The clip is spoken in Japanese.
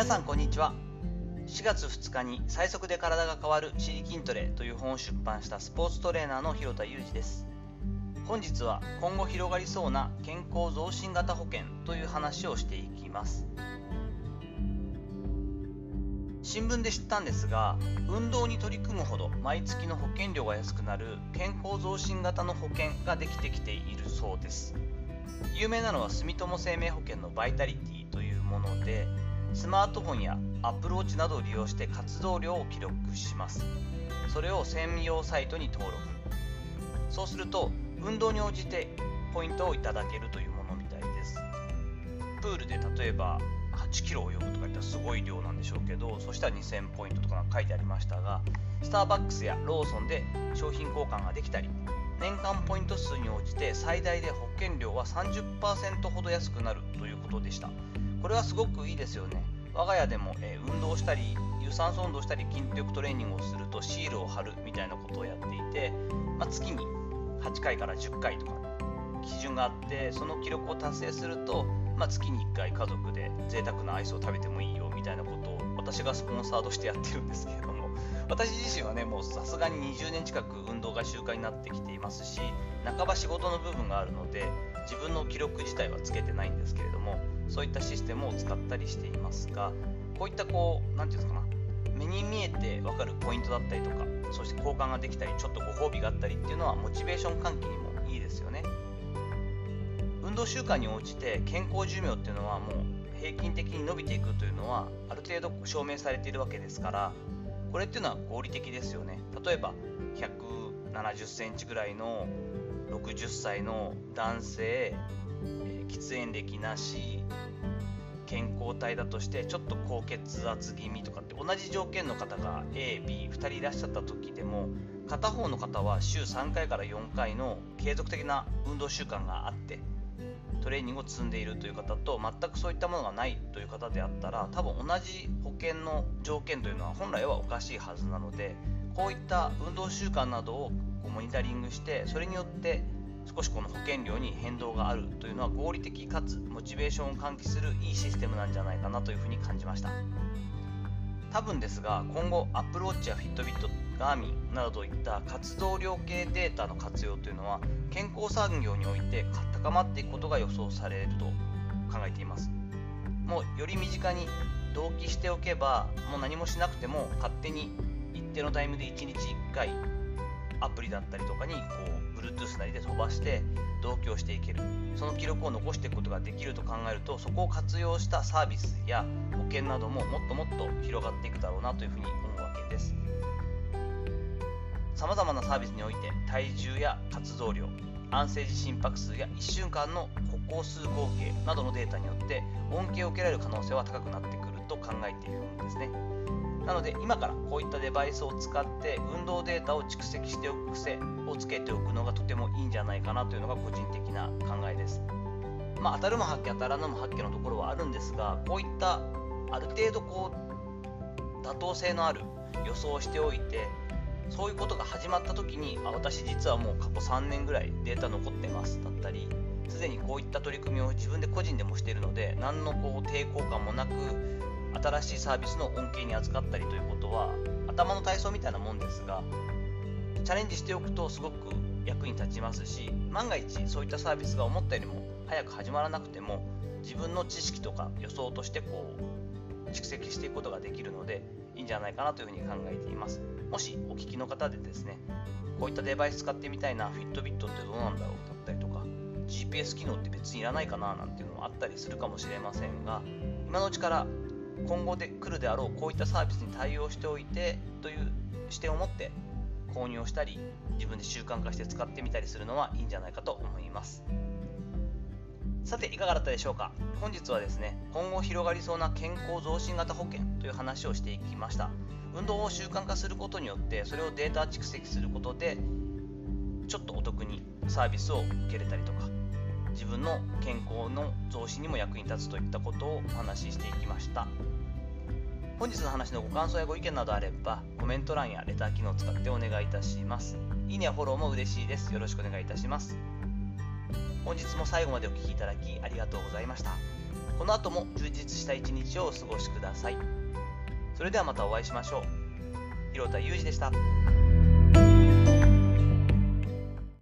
皆さんこんにちは。4月2日に最速で体が変わるシリ筋トレという本を出版したスポーツトレーナーの広田裕二です。本日は今後広がりそうな健康増進型保険という話をしていきます。新聞で知ったんですが運動に取り組むほど毎月の保険料が安くなる健康増進型の保険ができてきているそうです。有名なのは住友生命保険のバイタリティというものでスマートフォンやアップルウォッチなどを利用して活動量を記録します。それを専用サイトに登録。そうすると運動に応じてポイントをいただけるというものみたいです。プールで例えば8キロ泳ぐとか言ったらすごい量なんでしょうけどそしたら2000ポイントとかが書いてありましたがスターバックスやローソンで商品交換ができたり年間ポイント数に応じて最大で保険料は30%ほど安くなるということでした。これはすごくいいですよね。我が家でも、え、運動したり有酸素運動したり筋力トレーニングをするとシールを貼るみたいなことをやっていて、まあ、月に8回から10回とか基準があってその記録を達成すると、まあ、月に1回家族で贅沢なアイスを食べてもいいよみたいなことを私がスポンサーとしてやってるんですけれども私自身はねもうさすがに20年近く運動が習慣になってきていますし半ば仕事の部分があるので自分の記録自体はつけてないんですけれどもそういったシステムを使ったりしていますがこういったこう何て言うんですかな目に見えて分かるポイントだったりとかそして交換ができたりちょっとご褒美があったりっていうのはモチベーション喚起にもいいですよね。運動習慣に応じて健康寿命っていうのはもう平均的に伸びていくというのはある程度証明されているわけですからこれっていうのは合理的ですよね。例えば170センチぐらいの60歳の男性、え、喫煙歴なし健康体だとしてちょっと高血圧気味とかって同じ条件の方が AB2 人いらっしゃった時でも片方の方は週3回から4回の継続的な運動習慣があってトレーニングを積んでいるという方と全くそういったものがないという方であったら多分同じ保険の条件というのは本来はおかしいはずなのでこういった運動習慣などをこうモニタリングしてそれによって少しこの保険料に変動があるというのは合理的かつモチベーションを喚起するいいシステムなんじゃないかなというふうに感じました。多分ですが今後 Apple Watch や Fitbit ガーミンなどといった活動量計データの活用というのは健康産業において高まっていくことが予想されると考えています。もうより身近に同期しておけばもう何もしなくても勝手に一定のタイムで1日1回アプリだったりとかにこう Bluetooth なりで飛ばして同居していける。その記録を残していくことができると考えるとそこを活用したサービスや保険などももっともっと広がっていくだろうなというふうに思うわけです。さまざまなサービスにおいて体重や活動量安静時心拍数や1週間の歩行数合計などのデータによって恩恵を受けられる可能性は高くなってくると考えているんですね。なので今からこういったデバイスを使って運動データを蓄積しておく癖をつけておくのがとてもいいんじゃないかなというのが個人的な考えです。まあ、当たるも発見当たらぬも発見のところはあるんですがこういったある程度こう妥当性のある予想をしておいてそういうことが始まった時にあ私実はもう過去3年ぐらいデータ残ってますだったりすでにこういった取り組みを自分で個人でもしているので何のこう抵抗感もなく新しいサービスの恩恵に扱ったりということは頭の体操みたいなもんですがチャレンジしておくとすごく役に立ちますし万が一そういったサービスが思ったよりも早く始まらなくても自分の知識とか予想としてこう蓄積していくことができるのでいいんじゃないかなというふうに考えています。もしお聞きの方でですねこういったデバイス使ってみたいな Fitbit ってどうなんだろうだったりとか GPS 機能って別にいらないかななんていうのもあったりするかもしれませんが今のうちから今後で来るであろうこういったサービスに対応しておいてという視点を持って購入をしたり自分で習慣化して使ってみたりするのはいいんじゃないかと思います。さていかがだったでしょうか？本日はですね今後広がりそうな健康増進型保険という話をしていきました。運動を習慣化することによってそれをデータ蓄積することでちょっとお得にサービスを受けれたりとか自分の健康の増進にも役に立つといったことをお話ししていきました。本日の話のご感想やご意見などあればコメント欄やレター機能を使ってお願いいたします。いいねやフォローも嬉しいです。よろしくお願いいたします。本日も最後までお聴きいただきありがとうございました。この後も充実した一日をお過ごしください。それではまたお会いしましょう。広田裕二でした。